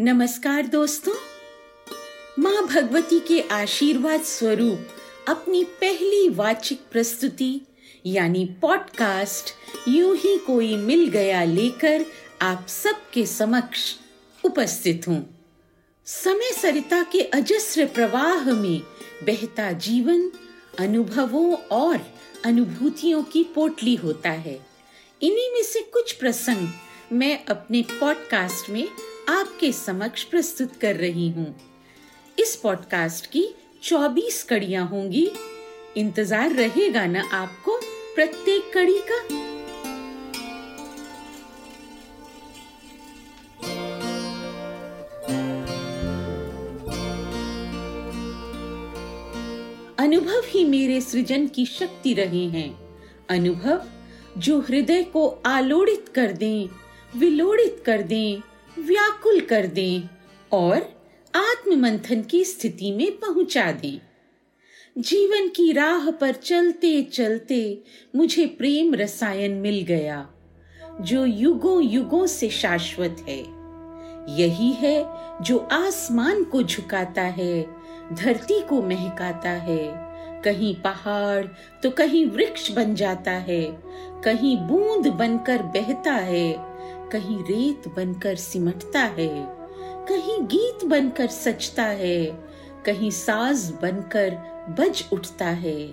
नमस्कार दोस्तों। माँ भगवती के आशीर्वाद स्वरूप अपनी पहली वाचिक प्रस्तुति, यानी पॉडकास्ट, यूँ ही कोई मिल गया लेकर आप सबके समक्ष उपस्थित हूँ। समय सरिता के अजस्र प्रवाह में बहता जीवन अनुभवों और अनुभूतियों की पोटली होता है। इन्हीं में से कुछ प्रसंग मैं अपने पॉडकास्ट में आपके समक्ष प्रस्तुत कर रही हूँ। इस पॉडकास्ट की 24 कड़ियाँ होंगी। इंतज़ार रहेगा ना आपको प्रत्येक कड़ी का? अनुभव ही मेरे सृजन की शक्ति रहे हैं। अनुभव जो हृदय को आलोड़ित कर दें, विलोड़ित कर दें व्याकुल कर दें और आत्म मंथन की स्थिति में पहुँचा दें। जीवन की राह पर चलते चलते मुझे प्रेम रसायन मिल गया, जो युगों युगों से शाश्वत है। यही है जो आसमान को झुकाता है, धरती को महकाता है। कहीं पहाड़ तो कहीं वृक्ष बन जाता है, कहीं बूंद बनकर बहता है कहीं रेत बनकर सिमटता है, कहीं गीत बनकर सचता है, कहीं साज बनकर बज उठता है,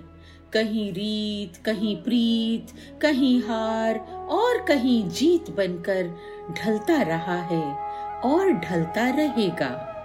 कहीं रीत, कहीं प्रीत, कहीं हार और कहीं जीत बनकर ढलता रहा है और ढलता रहेगा।